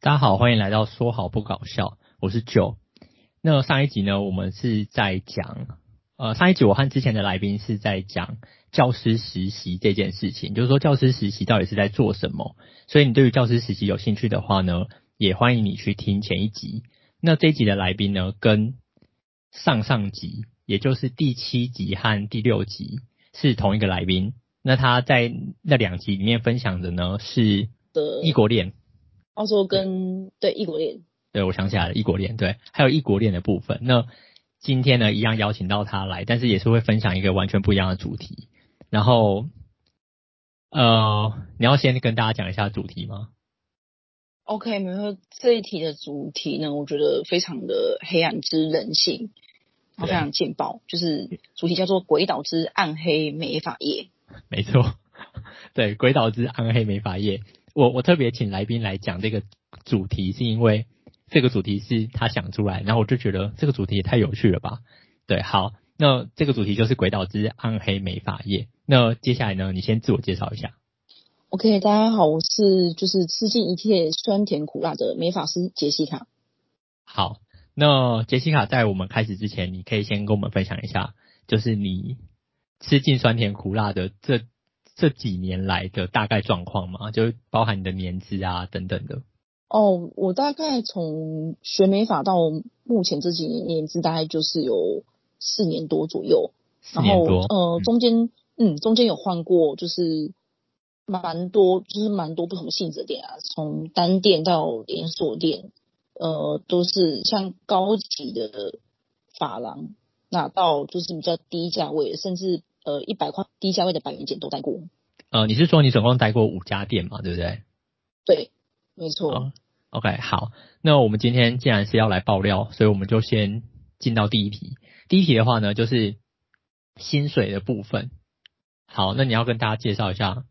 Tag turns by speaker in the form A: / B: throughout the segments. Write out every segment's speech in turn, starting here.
A: 大家好，欢迎来到说好不搞笑，我是 Joe。那上一集呢，我们是在讲，呃，上一集我和之前的来宾是在讲教师实习这件事情，就是说教师实习到底是在做什么。所以你对于教师实习有兴趣的话呢，也欢迎你去听前一集。那这一集的来宾呢，跟上上集，也就是第七集和第六集是同一个来宾。那他在那两集里面分享的呢，是异国恋。
B: 澳洲跟对异国恋，
A: 对，我想起来了，异国恋，对，还有异国恋的部分。那今天呢，一样邀请到他来，但是也是会分享一个完全不一样的主题。然后，呃，你要先跟大家讲一下主题吗
B: ？OK，没有。这一题的主题呢，我觉得非常的黑暗之人性，然后非常劲爆，就是主题叫做《鬼岛之暗黑美发业》。
A: 没错，对，《鬼岛之暗黑美发业》。我我特别请来宾来讲这个主题，是因为这个主题是他想出来，然后我就觉得这个主题也太有趣了吧。对，好，那这个主题就是《鬼岛之暗黑美发业》。那接下来呢，你先自我介绍一下。
B: OK，大家好，我是就是吃尽一切酸甜苦辣的美发师杰西卡。
A: 好，那杰西卡在我们开始之前，你可以先跟我们分享一下，就是你吃尽酸甜苦辣的这。这几年来的大概状况吗？就包含你的年资啊等等的。
B: 哦，我大概从学美法到目前这几年年资大概就是有四年多左右。然后呃，中间嗯，中间有换过，就是蛮多，就是蛮多不同性质的店啊，从单店到连锁店，呃，都是像高级的发廊，那到就是比较低价位，甚至。呃，一百块低价位的百元剪都待过。
A: 呃，你是说你总共待过五家店嘛？对不对？
B: 对，没错。
A: 哦，OK，好。那我们今天既然是要来爆料，所以我们就先进到第一题。第一题的话呢，就是薪水的部分。好，那你要跟大家介绍一下，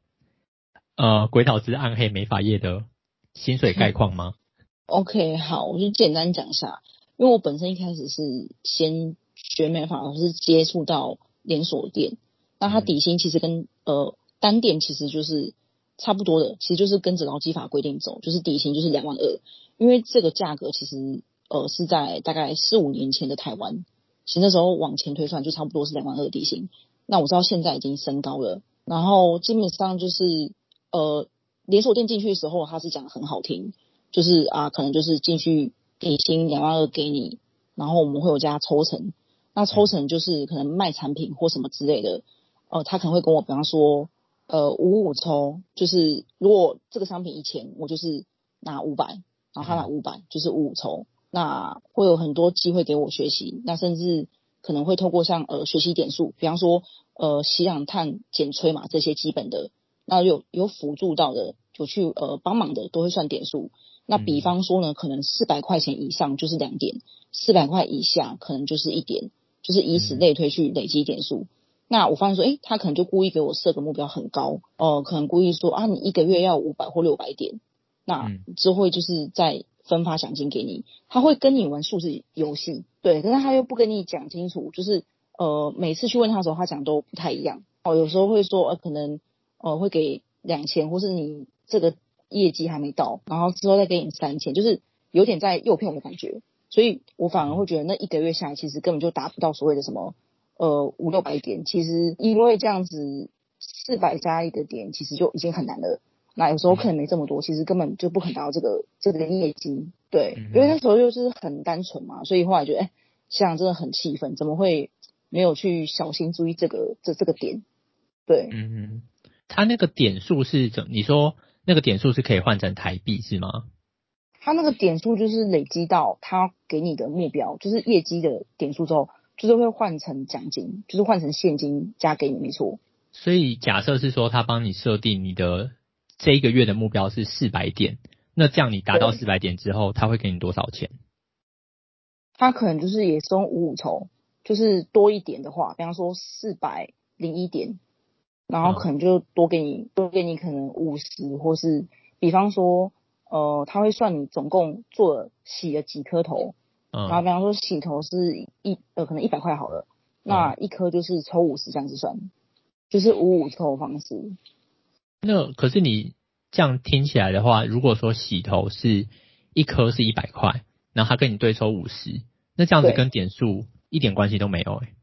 A: 呃，鬼岛之暗黑美发业的薪水概况吗？
B: OK，好，我就简单讲一下。因为我本身一开始是先学美发，我是接触到连锁店。那它底薪其实跟呃单店其实就是差不多的，其实就是跟着劳基法规定走，就是底薪就是两万二。因为这个价格其实呃是在大概四五年前的台湾，其实那时候往前推算就差不多是两万二底薪。那我知道现在已经升高了，然后基本上就是呃连锁店进去的时候，他是讲得很好听，就是啊可能就是进去底薪两万二给你，然后我们会有加抽成，那抽成就是可能卖产品或什么之类的。呃，他可能会跟我，比方说，呃，五五抽，就是如果这个商品一千，我就是拿五百，然后他拿五百，就是五五抽。那会有很多机会给我学习，那甚至可能会透过像呃学习点数，比方说呃吸氧碳减吹嘛这些基本的，那有有辅助到的，有去呃帮忙的都会算点数。那比方说呢，可能四百块钱以上就是两点，四百块以下可能就是一点，就是以此类推去累积点数。那我发现说，诶、欸，他可能就故意给我设个目标很高，哦、呃，可能故意说啊，你一个月要五百或六百点，那之后就是再分发奖金给你，他会跟你玩数字游戏，对，可是他又不跟你讲清楚，就是呃，每次去问他的时候，他讲都不太一样，哦，有时候会说，呃，可能呃会给两千，或是你这个业绩还没到，然后之后再给你三千，就是有点在诱骗我的感觉，所以我反而会觉得那一个月下来，其实根本就达不到所谓的什么。呃，五六百点，其实因为这样子四百加一个点，其实就已经很难了。那有时候可能没这么多，其实根本就不可能达到这个这个业绩。对，因为那时候就是很单纯嘛，所以后来觉得，哎，现场真的很气愤，怎么会没有去小心注意这个这这个点？对，
A: 嗯嗯，他那个点数是怎？你说那个点数是可以换成台币是吗？
B: 他那个点数就是累积到他给你的目标，就是业绩的点数之后。就是会换成奖金，就是换成现金加给你，没错。
A: 所以假设是说，他帮你设定你的这一个月的目标是四百点，那这样你达到四百点之后，他会给你多少钱？
B: 他可能就是也送五五抽，就是多一点的话，比方说四百零一点，然后可能就多给你、嗯、多给你可能五十，或是比方说，呃，他会算你总共做了洗了几颗头。然后比方说洗头是一呃可能一百块好了，那一颗就是抽五十这样子算，就是五五抽方式。
A: 那可是你这样听起来的话，如果说洗头是一颗是一百块，然后他跟你对抽五十，那这样子跟点数一点关系都没有哎、
B: 欸。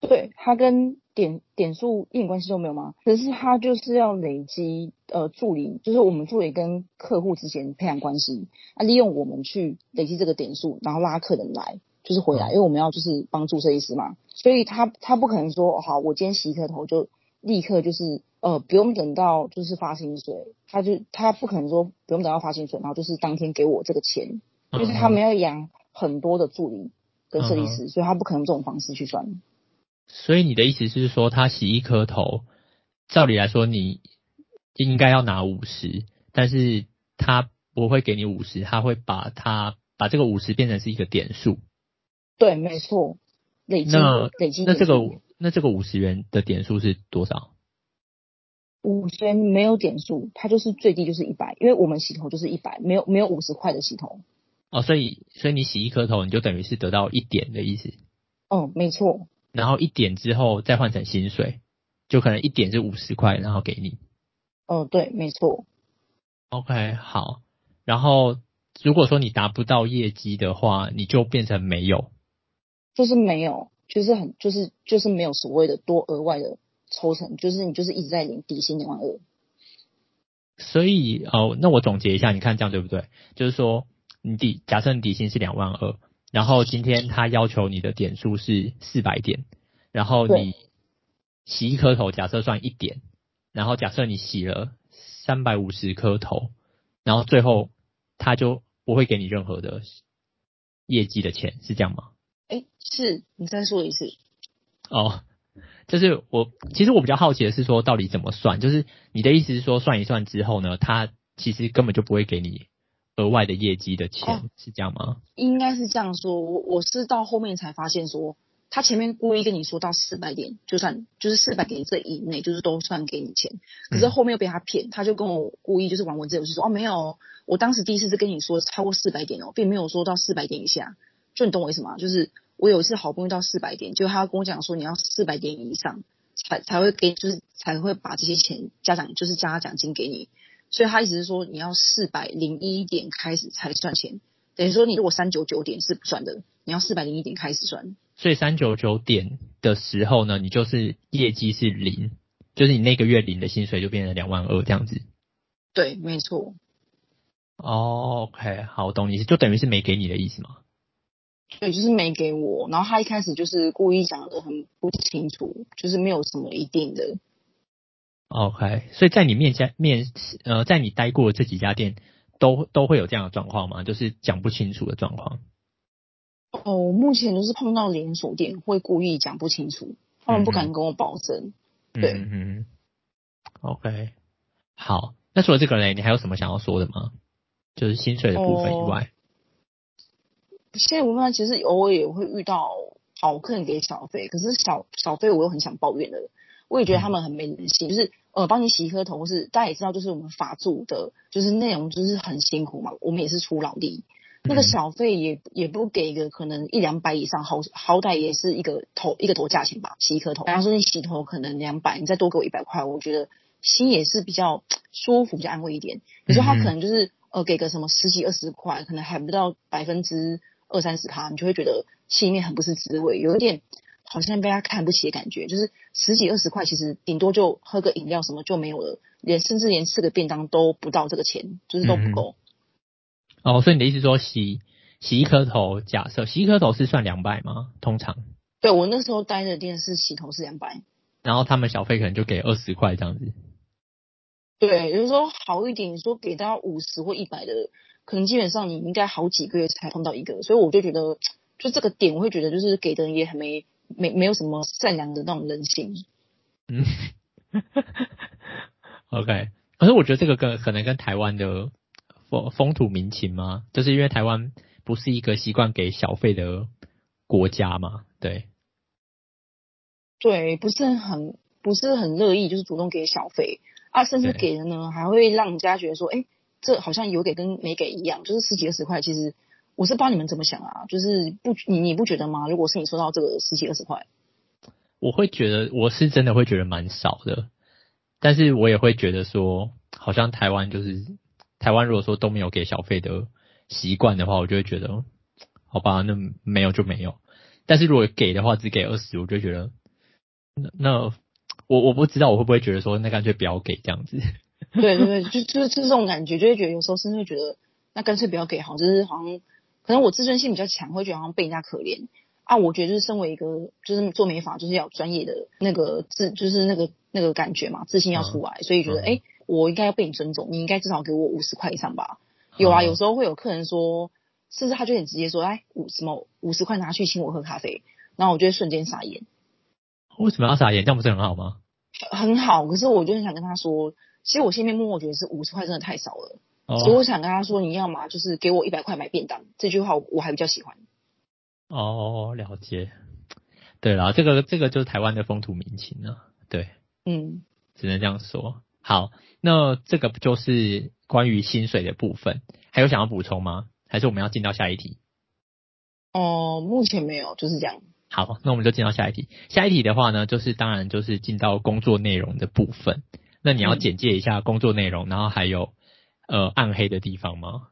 B: 对，他跟点点数一点关系都没有吗？可是他就是要累积呃助理，就是我们助理跟客户之间培养关系，啊，利用我们去累积这个点数，然后拉客人来，就是回来，嗯、因为我们要就是帮助设计师嘛，所以他他不可能说、哦、好，我今天洗一颗头就立刻就是。呃，不用等到就是发薪水，他就他不可能说不用等到发薪水，然后就是当天给我这个钱，就是他们要养很多的助理跟设计师，所以他不可能这种方式去算。
A: 所以你的意思是说，他洗一颗头，照理来说你应该要拿五十，但是他不会给你五十，他会把他把这个五十变成是一个点数。
B: 对，没错，累积
A: 那
B: 累积。
A: 那这个那这个五十元的点数是多少？
B: 五十元没有点数，它就是最低就是一百，因为我们洗头就是一百，没有没有五十块的洗头。
A: 哦，所以所以你洗一颗头，你就等于是得到一点的意思。
B: 哦，没错。
A: 然后一点之后再换成薪水，就可能一点是五十块，然后给你。
B: 哦，对，没错。
A: OK，好。然后如果说你达不到业绩的话，你就变成没有。
B: 就是没有，就是很就是就是没有所谓的多额外的。抽成就是你就是一直在领底薪两万二，
A: 所以哦，那我总结一下，你看这样对不对？就是说你底假设你底薪是两万二，然后今天他要求你的点数是四百点，然后你洗一颗头，假设算一点，然后假设你洗了三百五十颗头，然后最后他就不会给你任何的业绩的钱，是这样吗？
B: 哎，是你再说一次
A: 哦。就是我，其实我比较好奇的是说，到底怎么算？就是你的意思是说，算一算之后呢，他其实根本就不会给你额外的业绩的钱，哦，是这样吗？
B: 应该是这样说。我我是到后面才发现说，他前面故意跟你说到四百点，就算就是四百点这以内，就是都算给你钱。可是后面又被他骗，他就跟我故意就是玩文字游戏说，哦，没有，我当时第一次是跟你说超过四百点哦，并没有说到四百点以下。就你懂我意思吗？就是。我有一次好不容易到四百点，就他跟我讲说，你要四百点以上才才会给，就是才会把这些钱家长，就是加奖金给你。所以他意思是说，你要四百零一点开始才算钱，等于说你如果三九九点是不算的，你要四百零一点开始算。
A: 所以三九九点的时候呢，你就是业绩是零，就是你那个月领的薪水就变成两万二这样子。
B: 对，没错。
A: 哦，OK，好，我懂你意思，就等于是没给你的意思吗？
B: 对，就是没给我，然后他一开始就是故意讲的很不清楚，就是没有什么一定的。
A: OK，所以在你面前面呃，在你待过的这几家店，都都会有这样的状况吗？就是讲不清楚的状况。
B: 哦，目前就是碰到连锁店会故意讲不清楚，他们不敢跟我保证。
A: 嗯、
B: 对，
A: 嗯，OK，好，那除了这个嘞，你还有什么想要说的吗？就是薪水的部分以外。哦
B: 现在我发现其实偶尔也会遇到好客人给小费，可是小小费我又很想抱怨的，我也觉得他们很没人性，就是呃帮你洗一颗头是大家也知道，就是我们法助的，就是内容就是很辛苦嘛，我们也是出劳力，那个小费也也不给一个可能一两百以上，好好歹也是一个头一个头价钱吧，洗一颗头，然后说你洗头可能两百，你再多给我一百块，我觉得心也是比较舒服，比较安慰一点。你说他可能就是呃给个什么十几二十块，可能还不到百分之。二三十趴，你就会觉得心里面很不是滋味，有一点好像被他看不起的感觉。就是十几二十块，其实顶多就喝个饮料什么就没有了，连甚至连吃个便当都不到这个钱，就是都不够。
A: 嗯、哦，所以你的意思说洗洗一颗头，假设洗一颗头是算两百吗？通常？
B: 对，我那时候待的店是洗头是两百，
A: 然后他们小费可能就给二十块这样子。
B: 对，有时候好一点，你说给到五十或一百的。可能基本上你应该好几个月才碰到一个，所以我就觉得，就这个点我会觉得就是给的人也很没没没有什么善良的那种人性。
A: 嗯，OK，可是我觉得这个跟可能跟台湾的风风土民情嘛，就是因为台湾不是一个习惯给小费的国家嘛，对，
B: 对，不是很不是很乐意就是主动给小费啊，甚至给了呢还会让人家觉得说，哎。这好像有给跟没给一样，就是十几二十块。其实我是不知道你们怎么想啊，就是不你你不觉得吗？如果是你收到这个十几二十块，
A: 我会觉得我是真的会觉得蛮少的，但是我也会觉得说，好像台湾就是台湾，如果说都没有给小费的习惯的话，我就会觉得，好吧，那没有就没有。但是如果给的话，只给二十，我就觉得，那那我我不知道我会不会觉得说，那干脆不要给这样子。
B: 对对对，就就就是这种感觉，就会觉得有时候甚至会觉得，那干脆不要给好，就是好像可能我自尊心比较强，会觉得好像被人家可怜。啊，我觉得就是身为一个就是做美发，就是要专业的那个自，就是那个那个感觉嘛，自信要出来，嗯、所以觉得哎、嗯欸，我应该要被你尊重，你应该至少给我五十块以上吧。有啊，有时候会有客人说，甚至他就很直接说，哎，五什么五十块拿去请我喝咖啡，然后我就会瞬间傻眼。
A: 为什么要傻眼？这样不是很好吗？
B: 很好，可是我就很想跟他说，其实我心里面默默觉得是五十块真的太少了，
A: 哦、
B: 所以我想跟他说，你要嘛就是给我一百块买便当，这句话我还比较喜欢。
A: 哦，了解。对啦，这个这个就是台湾的风土民情啊。对，
B: 嗯，
A: 只能这样说。好，那这个不就是关于薪水的部分？还有想要补充吗？还是我们要进到下一题？
B: 哦，目前没有，就是这样。
A: 好，那我们就进到下一题。下一题的话呢，就是当然就是进到工作内容的部分。那你要简介一下工作内容，嗯、然后还有呃暗黑的地方吗？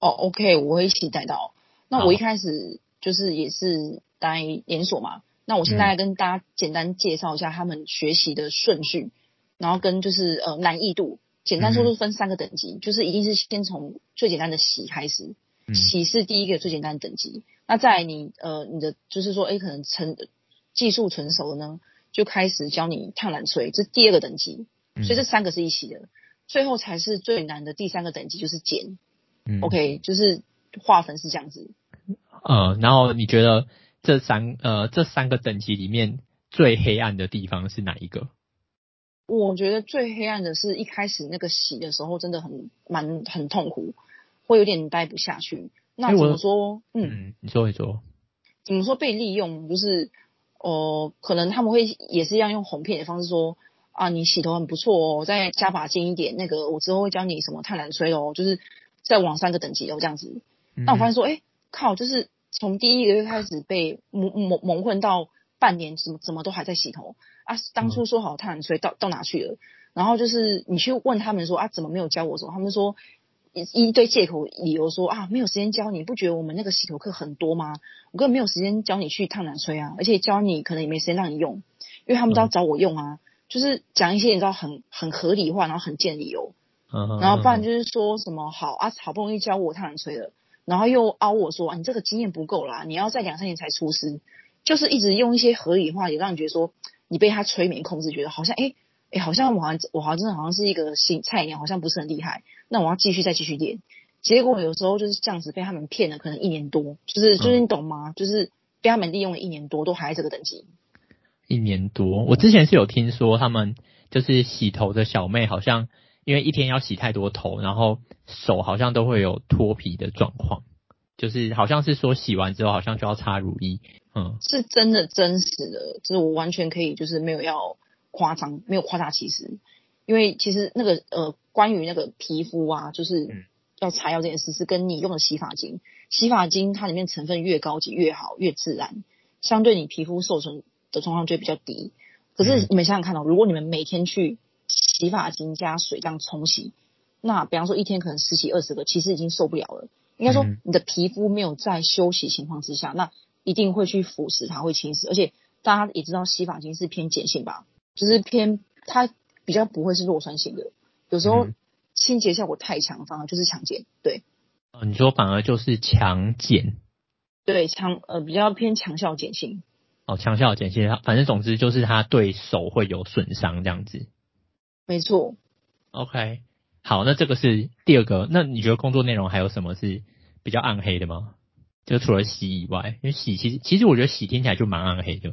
B: 哦，OK，我会一起带到。那我一开始就是也是待连锁嘛。那我现在来跟大家简单介绍一下他们学习的顺序，嗯、然后跟就是呃难易度。简单说，就是分三个等级，嗯、就是一定是先从最简单的洗开始，嗯、洗是第一个最简单的等级。那在你呃你的就是说，哎，可能成技术成熟了呢，就开始教你烫染吹，这是第二个等级。所以这三个是一起的，嗯、最后才是最难的第三个等级，就是减。嗯、OK，就是划分是这样子。
A: 呃，然后你觉得这三呃这三个等级里面最黑暗的地方是哪一个？
B: 我觉得最黑暗的是一开始那个洗的时候，真的很蛮很痛苦，会有点待不下去。那怎么说？
A: 嗯，嗯，你说一说。
B: 怎么说被利用？就是哦、呃，可能他们会也是一样用哄骗的方式说啊，你洗头很不错哦，再加把劲一点，那个我之后会教你什么泰兰吹哦，就是再往三个等级哦这样子。那、嗯、我发现说，哎、欸，靠，就是从第一个月开始被蒙蒙蒙混到半年，怎么怎么都还在洗头。啊，当初说好烫，所以到到哪去了？然后就是你去问他们说啊，怎么没有教我？说他们说一一堆借口理由说啊，没有时间教你，不觉得我们那个洗头课很多吗？我根本没有时间教你去烫染吹啊，而且教你可能也没时间让你用，因为他们都要找我用啊，嗯、就是讲一些你知道很很合理化，然后很见理由，嗯、然后不然就是说什么好啊，好不容易教我烫染吹了，然后又凹我说啊，你这个经验不够啦，你要再两三年才出师，就是一直用一些合理化，也让你觉得说。你被他催眠控制，觉得好像哎哎、好像我好像我好像真的好像是一个新菜鸟，好像不是很厉害。那我要继续再继续练。结果有时候就是这样子被他们骗了，可能一年多，就是就是你懂吗？嗯、就是被他们利用了一年多，都还在这个等级。
A: 一年多，我之前是有听说他们就是洗头的小妹，好像因为一天要洗太多头，然后手好像都会有脱皮的状况，就是好像是说洗完之后好像就要擦乳液。嗯，
B: 是真的真实的，就是我完全可以，就是没有要夸张，没有夸大其词，因为其实那个呃，关于那个皮肤啊，就是要擦药这件事，是跟你用的洗发精，洗发精它里面成分越高级越好，越自然，相对你皮肤受损的状况就会比较低。可是你们想想看哦，如果你们每天去洗发精加水这样冲洗，那比方说一天可能十几二十个，其实已经受不了了。应该说你的皮肤没有在休息情况之下，那。一定会去腐蚀它，会侵蚀，而且大家也知道洗发精是偏碱性吧，就是偏它比较不会是弱酸性的，有时候清洁效果太强，反而就是强碱。对，
A: 哦，你说反而就是强碱，
B: 对，强呃比较偏强效碱性。
A: 哦，强效碱性，反正总之就是他对手会有损伤这样子。
B: 没错。
A: OK，好，那这个是第二个，那你觉得工作内容还有什么是比较暗黑的吗？就除了洗以外，因为洗其实其实我觉得洗听起来就蛮暗黑的，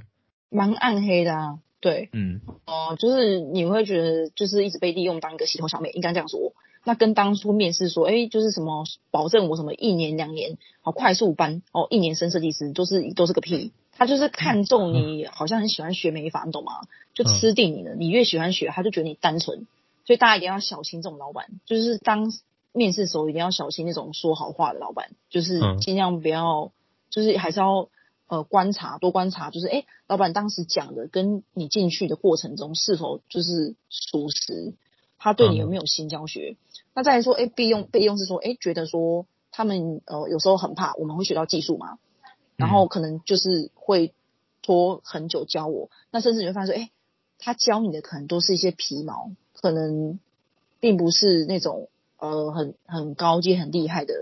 B: 蛮暗黑的啊。对，
A: 嗯，
B: 哦、呃，就是你会觉得就是一直被利用当一个洗头小妹，应该这样说。那跟当初面试说，哎、欸，就是什么保证我什么一年两年好快速班哦，一年升设计师都是都是个屁。他就是看中你好像很喜欢学美发，你懂吗？就吃定你了。你越喜欢学，他就觉得你单纯。所以大家一定要小心这种老板，就是当。面试的时候一定要小心那种说好话的老板，就是尽量不要，就是还是要呃观察，多观察，就是诶老板当时讲的跟你进去的过程中是否就是属实，他对你有没有新教学？那再来说，诶备用备用是说，诶觉得说他们呃有时候很怕我们会学到技术嘛，然后可能就是会拖很久教我，那甚至你会发现说，哎，他教你的可能都是一些皮毛，可能并不是那种呃很很高阶很厉害的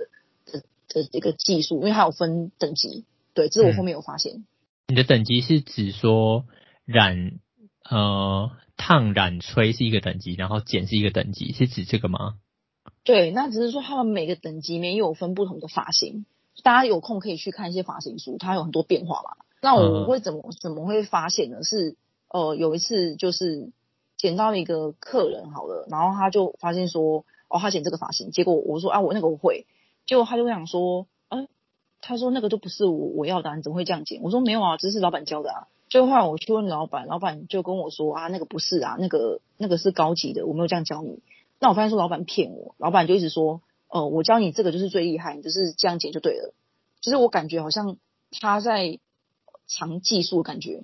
B: 的的这个技术，因为它有分等级。对，这是我后面有发现。嗯、
A: 你的等级是指说染呃烫染吹是一个等级，然后剪是一个等级，是指这个吗？
B: 对，那只是说他们每个等级里面又有分不同的发型，大家有空可以去看一些发型书，它有很多变化嘛。那我会怎么、怎么会发现呢？是呃有一次就是剪到一个客人好了，然后他就发现说哦他剪这个发型，结果我说啊我那个我会，结果他就想说。他说那个都不是我我要的、你怎么会这样剪？我说没有啊，这是老板教的啊。就后来我去问老板，老板就跟我说啊，那个不是啊，那个那个是高级的，我没有这样教你。那我发现说老板骗我，老板就一直说，呃，我教你这个就是最厉害，你就是这样剪就对了。就是我感觉好像他在藏技术的感觉。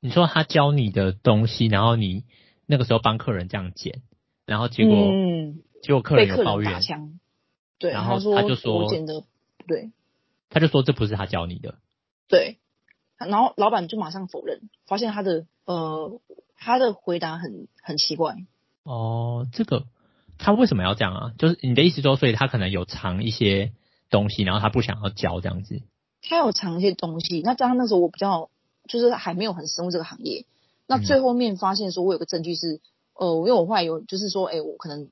A: 你说他教你的东西，然后你那个时候帮客人这样剪，然后结果、嗯、结果客人有抱怨，打枪
B: 对，
A: 然后他就说
B: 我剪的不对。
A: 他就说这不是他教你的，
B: 对，然后老板就马上否认，发现他的呃他的回答很很奇怪。
A: 哦，这个他为什么要这样啊？就是你的意思说，所以他可能有藏一些东西，然后他不想要交这样子。
B: 他有藏一些东西，那加上那时候我比较就是还没有很深入这个行业，那最后面发现说我有个证据是，呃，因为我后来有就是说，哎，我可能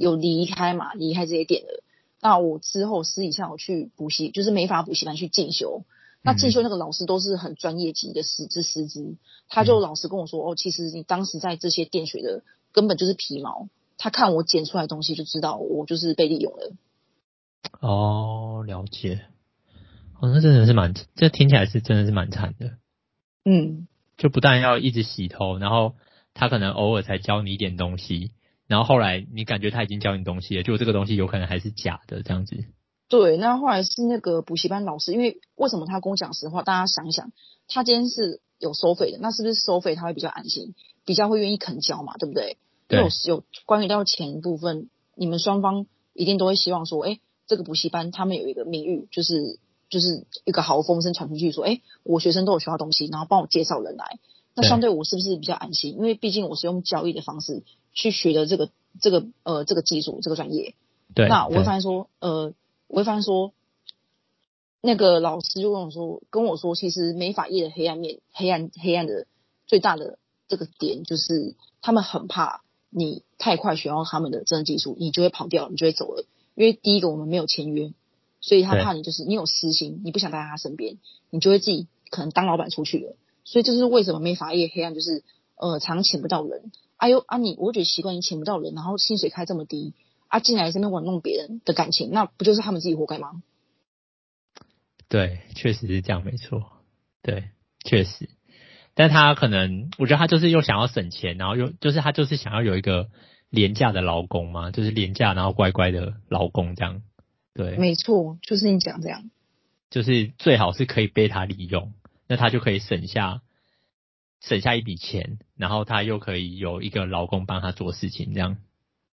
B: 有离开嘛，离开这些店了。那我之后私底下我去补习，就是美法补习班去进修。那进修那个老师都是很专业级的师资师资，他就老实跟我说：“哦，其实你当时在这些店学的根本就是皮毛。”他看我剪出来的东西就知道我就是被利用了。
A: 哦，了解。哦，那真的是蛮，这听起来是真的是蛮惨的。
B: 嗯，
A: 就不但要一直洗头，然后他可能偶尔才教你一点东西。然后后来你感觉他已经教你东西了，就这个东西有可能还是假的这样子。
B: 对，那后来是那个补习班老师，因为为什么他跟我讲实话？大家想一想，他今天是有收费的，那是不是收费他会比较安心，比较会愿意肯教嘛？对不对？
A: 对。
B: 有有关于到钱部分，你们双方一定都会希望说，哎，这个补习班他们有一个名誉，就是就是一个好风声传出去，说，哎，我学生都有学到东西，然后帮我介绍人来。那相对我是不是比较安心？因为毕竟我是用交易的方式去学的这个这个呃这个技术这个专业。
A: 对。
B: 那我会发现说，呃，我会发现说，那个老师就跟我说，跟我说，其实美法业的黑暗面、黑暗黑暗的最大的这个点，就是他们很怕你太快学到他们的真的技术，你就会跑掉，你就会走了。因为第一个我们没有签约，所以他怕你就是你有私心，你不想待在他身边，你就会自己可能当老板出去了。所以这是为什么美发业黑暗，就是呃常请不到人。哎呦啊你，我觉得习惯你请不到人，然后薪水开这么低，啊进来这边玩弄别人的感情，那不就是他们自己活该吗？
A: 对，确实是这样，没错。对，确实。但他可能，我觉得他就是又想要省钱，然后又就是他就是想要有一个廉价的劳工嘛，就是廉价然后乖乖的劳工这样。对，
B: 没错，就是你讲这样，
A: 就是最好是可以被他利用。那他就可以省下省下一笔钱，然后他又可以有一个劳工帮他做事情，这样。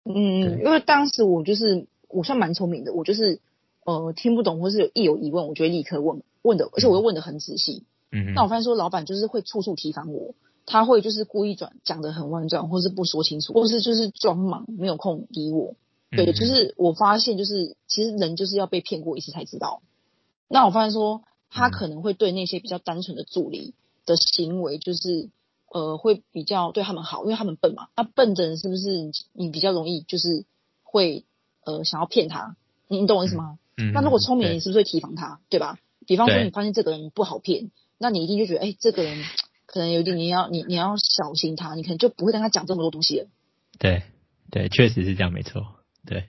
B: 嗯，因为当时我就是我算蛮聪明的，我就是呃听不懂或是有一有疑问，我就会立刻问问的，而且我又问的很仔细。嗯。那我发现说老板就是会处处提防我，他会就是故意转讲的很婉转，或是不说清楚，或是就是装忙没有空理我。对，就是我发现就是其实人就是要被骗过一次才知道。那我发现说。他可能会对那些比较单纯的助理的行为，就是呃，会比较对他们好，因为他们笨嘛。那笨的人是不是你比较容易就是会呃想要骗他？你你懂我意思吗？嗯。那如果聪明人，你是不是会提防他，对，对吧？比方说你发现这个人不好骗，那你一定就觉得，哎，这个人 可能有点你要你你要小心他，你可能就不会跟他讲这么多东西了。
A: 对对，确实是这样，没错。对，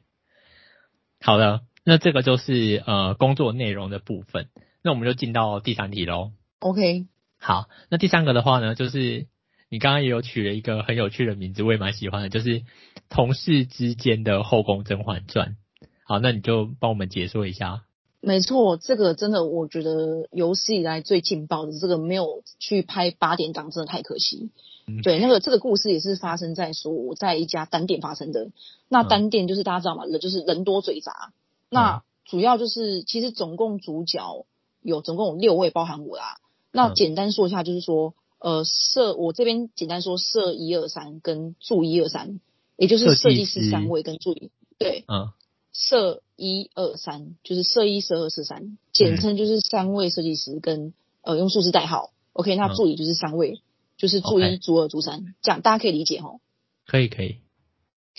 A: 好的，那这个就是呃工作内容的部分。那我们就进到第三题喽。
B: OK，
A: 好，那第三个的话呢，就是你刚刚也有取了一个很有趣的名字，我也蛮喜欢的，就是同事之间的后宫甄嬛传。好，那你就帮我们解说一下。
B: 没错，这个真的我觉得有史以来最劲爆的，这个没有去拍八点档，真的太可惜。嗯、对，那个这个故事也是发生在说我在一家单店发生的。那单店就是大家知道吗？人就是人多嘴杂。那主要就是其实总共主角有总共有六位，包含我啦。那简单说一下，就是说，呃，设我这边简单说，设一二三跟住一二三，也就是设计师三位跟助一，对，嗯，摄一二三就是设一、设二、设三，简称就是三位设计师跟呃用数字代号。OK，那助理就是三位，就是助一、助二、助三，这样大家可以理解齁？
A: 可以，可以，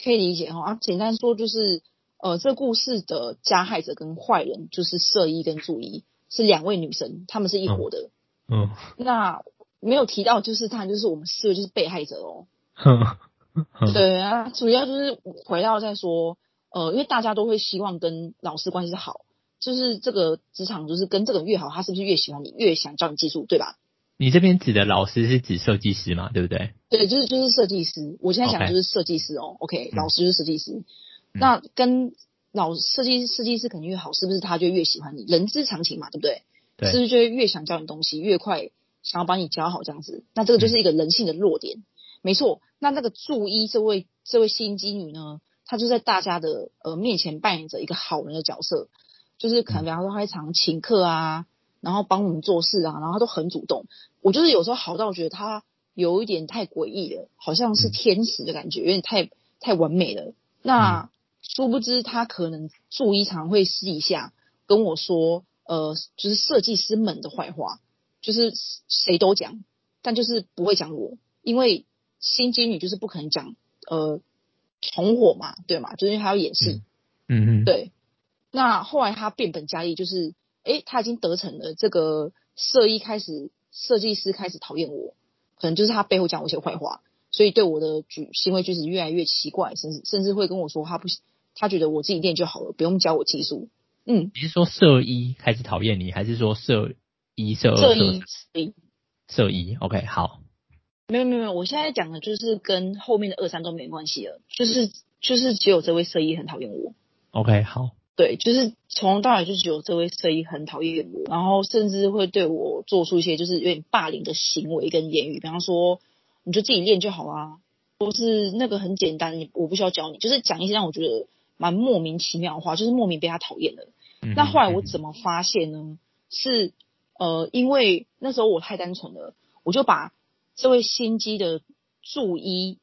B: 可以理解齁。啊，简单说就是，呃，这故事的加害者跟坏人就是设一跟助一，是两位女生，她们是一伙的。嗯，那没有提到，就是他就是我们四个就是被害者哦。对啊，主要就是回到再说，呃，因为大家都会希望跟老师关系好，就是这个职场就是跟这个人越好，他是不是越喜欢你，越想教你技术，对吧？
A: 你这边指的老师是指设计师嘛，对不对？对，
B: 就是就是设计师。我现在讲的就是设计师哦。OK，, 老师就是设计师。那跟老设计设计师肯定越好，是不是他就越喜欢你？人之常情嘛，对不对？对，是不是就会越想教你东西，越快想要把你教好这样子？那这个就是一个人性的弱点，嗯、没错。那那个助一这位这位心机女呢，她就在大家的呃面前扮演着一个好人的角色，就是可能比方说他会常请客啊，然后帮我们做事啊，然后他都很主动。我就是有时候好到觉得他有一点太诡异了，好像是天使的感觉，有点太太完美了。那殊不知他可能助一常会私底下跟我说。呃，就是设计师们的坏话，就是谁都讲，但就是不会讲我，因为心机女就是不可能讲呃同伙嘛，对嘛，就是因为他要演戏，嗯嗯，对。那后来他变本加厉，就是诶，他已经得逞了，这个设一开始设计师开始讨厌我，可能就是他背后讲我一些坏话，所以对我的举行为举止越来越奇怪，甚至甚至会跟我说他不，他觉得我自己练就好了，不用教我技术。嗯，你
A: 是说摄一开始讨厌你，还是说摄一、摄二、摄一？摄一，OK，好。
B: 没有没有没有，我现在讲的就是跟后面的二三都没关系了，就是就是只有这位摄一很讨厌我。
A: OK，好。
B: 对，就是从头到尾就只有这位摄一很讨厌我，然后甚至会对我做出一些就是有点霸凌的行为跟言语，比方说你就自己练就好啊，或是那个很简单，你我不需要教你，就是讲一些让我觉得蛮莫名其妙的话，就是莫名被他讨厌了。那后来我怎么发现呢？是呃，因为那时候我太单纯了，我就把这位心机的助医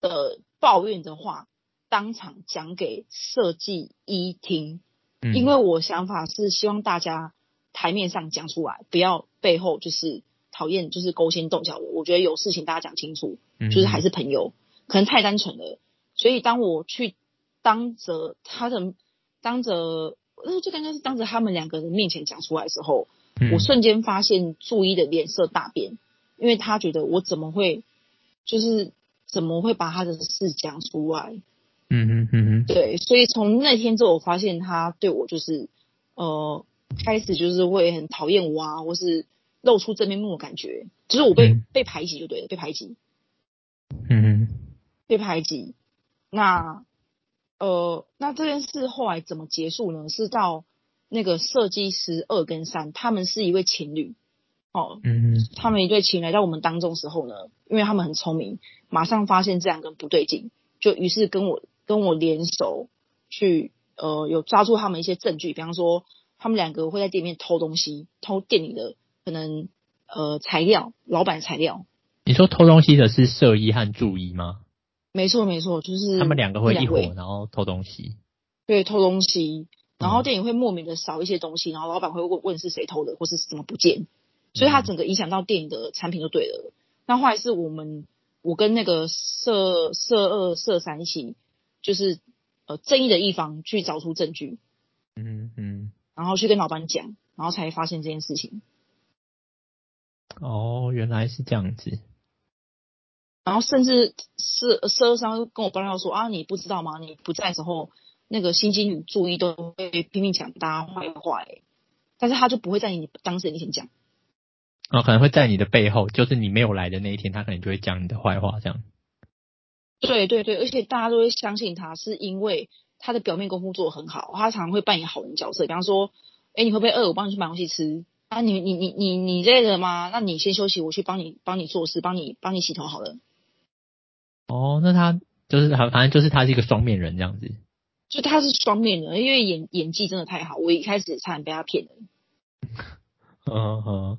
B: 的抱怨的话当场讲给设计医听，因为我想法是希望大家台面上讲出来，不要背后就是讨厌，就是勾心斗角。我觉得有事情大家讲清楚，就是还是朋友，可能太单纯了。所以当我去当着他的当着。那就刚刚是当着他们两个人面前讲出来的时候，嗯、我瞬间发现助一的脸色大变，因为他觉得我怎么会，就是怎么会把他的事讲出来？嗯嗯嗯嗯，对，所以从那天之后，我发现他对我就是，呃，开始就是会很讨厌我啊，或是露出正面目的感觉，就是我被、嗯、被排挤就对了，被排挤。嗯哼，被排挤，那。呃，那这件事后来怎么结束呢？是到那个设计师二跟三，他们是一位情侣，哦，嗯，他们一对情侣来到我们当中的时候呢，因为他们很聪明，马上发现这两个人不对劲，就于是跟我跟我联手去，呃，有抓住他们一些证据，比方说他们两个会在店里面偷东西，偷店里的可能呃材料，老板材料。
A: 你说偷东西的是色一和助一吗？
B: 没错，没错，就是
A: 他们两个会一伙，然后偷东西。
B: 对，偷东西，然后店里会莫名的少一些东西，然后老板会问问是谁偷的，或是怎么不见，所以他整个影响到电影的产品就对了。那后来是我们，我跟那个摄摄二、摄三一起，就是呃正义的一方去找出证据，嗯嗯，然后去跟老板讲，然后才发现这件事情。
A: 哦，原来是这样子。
B: 然后甚至是摄二商跟我爆料说啊，你不知道吗？你不在的时候，那个心机女注意都会拼命讲大家坏话，但是他就不会在你当事人面前讲。
A: 哦，可能会在你的背后，就是你没有来的那一天，他可能就会讲你的坏话，这样。
B: 对对对，而且大家都会相信他，是因为他的表面功夫做得很好，他常常会扮演好人角色。比方说，哎，你会不会饿？我帮你去买东西吃。啊，你你你你你累了吗？那你先休息，我去帮你帮你做事，帮你帮你洗头好了。
A: 哦，那他就是反反正就是他是一个双面人这样子，
B: 就他是双面人，因为演演技真的太好，我一开始也差点被他骗了。
A: 嗯哼。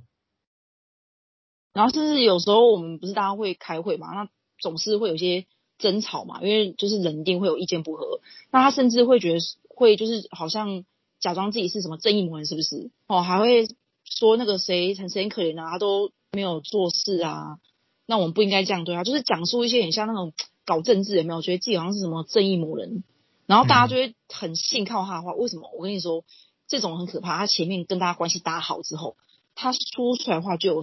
B: 然后甚至有时候我们不是大家会开会嘛，那总是会有些争吵嘛，因为就是人一定会有意见不合。那他甚至会觉得会就是好像假装自己是什么正义魔人，是不是？哦，还会说那个谁很谁很可怜啊，他都没有做事啊，那我们不应该这样对他，就是讲述一些很像那种搞政治有没有？觉得自己好像是什么正义魔人，然后大家就会很信靠他的话。为什么？我跟你说，这种很可怕。他前面跟大家关系打好之后，他说出来的话就有。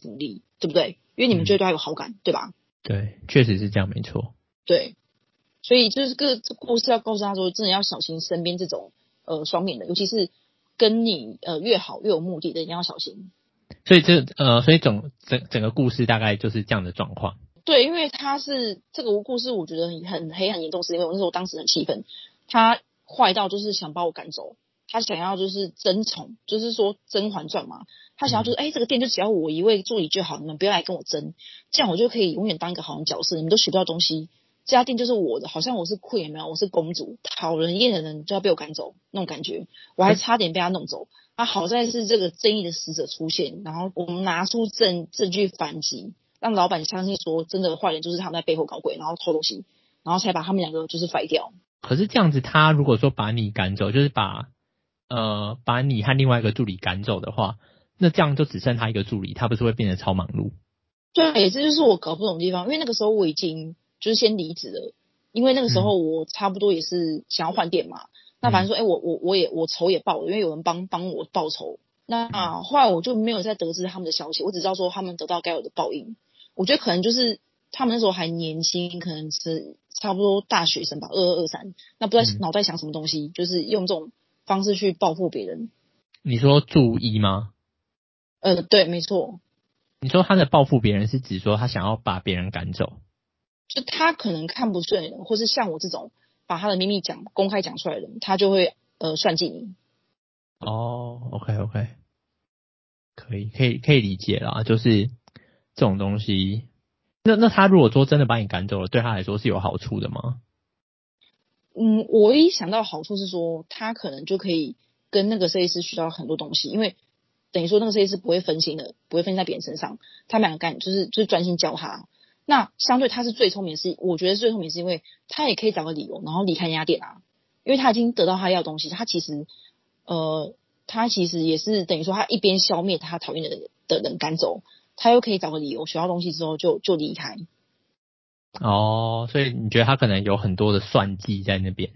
B: 福利对不对？因为你们觉得对他有好感，嗯、对吧？
A: 对，确实是这样，没错。
B: 对，所以就是个故事要告诉他说，真的要小心身边这种呃双面的，尤其是跟你呃越好越有目的的，一定要小心。
A: 所以这呃，所以整整整个故事大概就是这样的状况。
B: 对，因为他是这个故事，我觉得很黑很严重，是因为我那时候当时很气愤，他坏到就是想把我赶走。他想要就是争宠，就是说《甄嬛传》嘛。他想要就是，哎、欸，这个店就只要我一位助理就好，你们不要来跟我争，这样我就可以永远当一个好人角色，你们都学不到东西。这家店就是我的，好像我是 queen 有没有？我是公主，讨人厌的人就要被我赶走，那种感觉。我还差点被他弄走。啊好在是这个正义的使者出现，然后我们拿出证证据反击，让老板相信说，真的坏人就是他们在背后搞鬼，然后偷东西，然后才把他们两个就是甩掉。
A: 可是这样子，他如果说把你赶走，就是把。呃，把你和另外一个助理赶走的话，那这样就只剩他一个助理，他不是会变得超忙碌？
B: 对，这就是我搞不懂的地方。因为那个时候我已经就是先离职了，因为那个时候我差不多也是想要换店嘛。嗯、那反正说，哎、欸，我我我也我仇也报了，因为有人帮帮我报仇。那后来我就没有再得知他们的消息，我只知道说他们得到该有的报应。我觉得可能就是他们那时候还年轻，可能是差不多大学生吧，二二二三，那不知道脑袋想什么东西，嗯、就是用这种。方式去报复别人，
A: 你说注意吗？
B: 呃，对，没错。
A: 你说他的报复别人是指说他想要把别人赶走，
B: 就他可能看不顺眼，或是像我这种把他的秘密讲公开讲出来的人，他就会呃算计你。
A: 哦，OK OK，可以可以可以理解啦，就是这种东西。那那他如果说真的把你赶走了，对他来说是有好处的吗？
B: 嗯，我一想到好处是说，他可能就可以跟那个设计师学到很多东西，因为等于说那个设计师不会分心的，不会分心在别人身上，他们两个干就是就是专心教他。那相对他是最聪明的是，我觉得最聪明是因为他也可以找个理由，然后离开那家店啊，因为他已经得到他要东西，他其实呃，他其实也是等于说他一边消灭他讨厌的的人赶走，他又可以找个理由学到东西之后就就离开。
A: 哦，所以你觉得他可能有很多的算计在那边？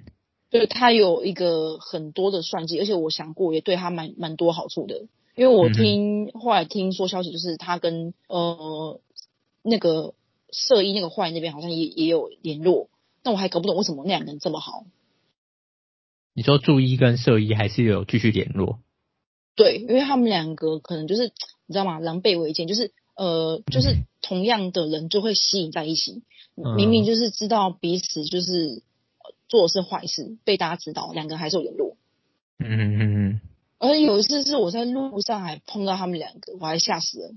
B: 对，他有一个很多的算计，而且我想过也对他蛮蛮多好处的。因为我听、嗯、后来听说消息，就是他跟呃那个色一那个坏那边好像也也有联络，那我还搞不懂为什么那两个人这么好。
A: 你说助一跟色一还是有继续联络？
B: 对，因为他们两个可能就是你知道吗？狼狈为奸，就是呃就是同样的人就会吸引在一起。明明就是知道彼此就是做的是坏事，被大家知道，两个还是有联络。
A: 嗯嗯嗯。
B: 而且有一次是我在路上还碰到他们两个，我还吓死了。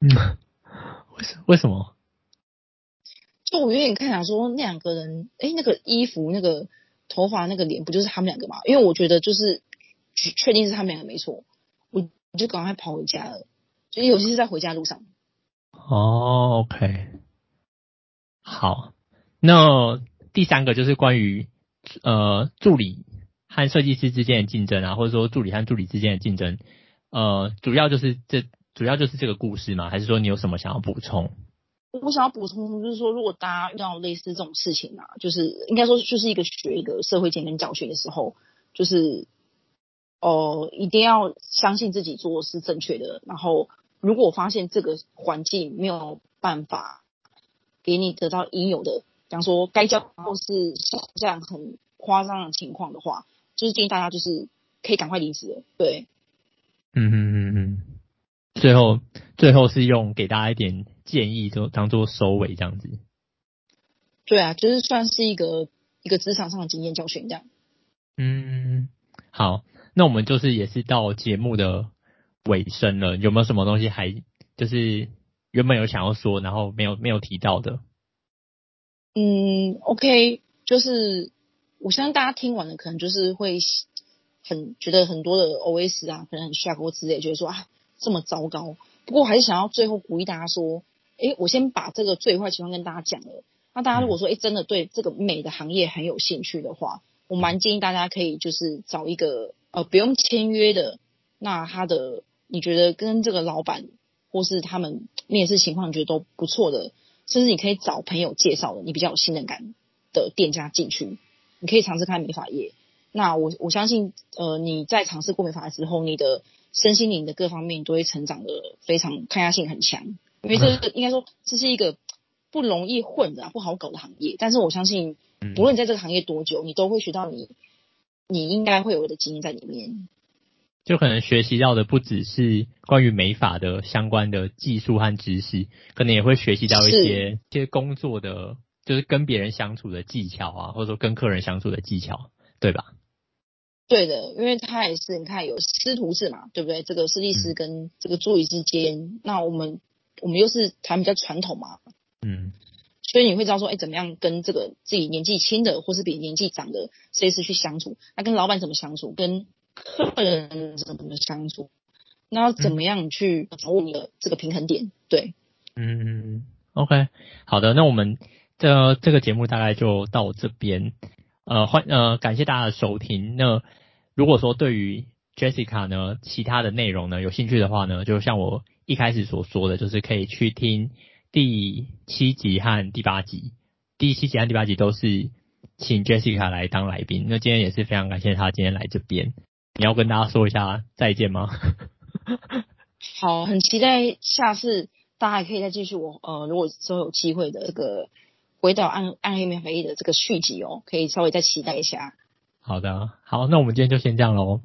A: 嗯，为什为什么？
B: 就我有点看想说那两个人，哎、欸，那个衣服、那个头发、那个脸，不就是他们两个吗？因为我觉得就是确定是他们两个没错，我我就赶快跑回家了。所以尤其是在回家路上。
A: 哦，OK。好，那第三个就是关于呃助理和设计师之间的竞争啊，或者说助理和助理之间的竞争，呃，主要就是这主要就是这个故事吗？还是说你有什么想要补充？
B: 我想要补充就是说，如果大家遇到类似这种事情啊，就是应该说就是一个学一个社会经验教训的时候，就是哦、一定要相信自己做是正确的。然后，如果我发现这个环境没有办法。给你得到应有的，比方说该交或是像这样很夸张的情况的话，就是建议大家就是可以赶快离职了。对，
A: 嗯嗯嗯嗯，最后最后是用给大家一点建议，就当做收尾这样子。
B: 对啊，就是算是一个一个职场上的经验教训这样。
A: 嗯，好，那我们就是也是到节目的尾声了，有没有什么东西还就是？原本有想要说，然后没有没有提到的。
B: 嗯，OK，就是我相信大家听完了，可能就是会很觉得很多的 OS 啊，可能很 shock 或之类，觉得说啊这么糟糕。不过还是想要最后鼓励大家说，诶，我先把这个最坏情况跟大家讲了。那大家如果说诶真的对这个美的行业很有兴趣的话，我蛮建议大家可以就是找一个呃不用签约的，那他的你觉得跟这个老板或是他们面试情况你觉得都不错的，甚至你可以找朋友介绍的，你比较有信任感的店家进去，你可以尝试看美发业。那我我相信，呃，你在尝试过美发之后，你的身心灵的各方面都会成长的非常抗压性很强，因为这个应该说这是一个不容易混的、啊、不好搞的行业。但是我相信，不论在这个行业多久，你都会学到你你应该会有的经验在里面。
A: 就可能学习到的不只是关于美发的相关的技术和知识，可能也会学习到一些一些工作的，就是跟别人相处的技巧啊，或者说跟客人相处的技巧，对吧？
B: 对的，因为他也是你看有师徒制嘛，对不对？这个设计师跟这个助理之间，嗯、那我们我们又是谈比较传统嘛，嗯，所以你会知道说，哎，怎么样跟这个自己年纪轻的或是比年纪长的设计师去相处？那跟老板怎么相处？跟客人怎么相处？那要怎么样去掌握你的这个平衡点？对，
A: 嗯，OK，好的，那我们这这个节目大概就到这边，呃，欢呃感谢大家的收听，那。如果说对于 Jessica 呢，其他的内容呢有兴趣的话呢，就像我一开始所说的，就是可以去听第七集和第八集。第七集和第八集都是请 Jessica 来当来宾。那今天也是非常感谢她今天来这边。你要跟大家说一下再见吗？
B: 好，很期待下次大家还可以再继续我呃，如果之后有机会的这个回到暗暗黑免费的这个续集哦，可以稍微再期待一下。
A: 好的，好，那我们今天就先这样喽。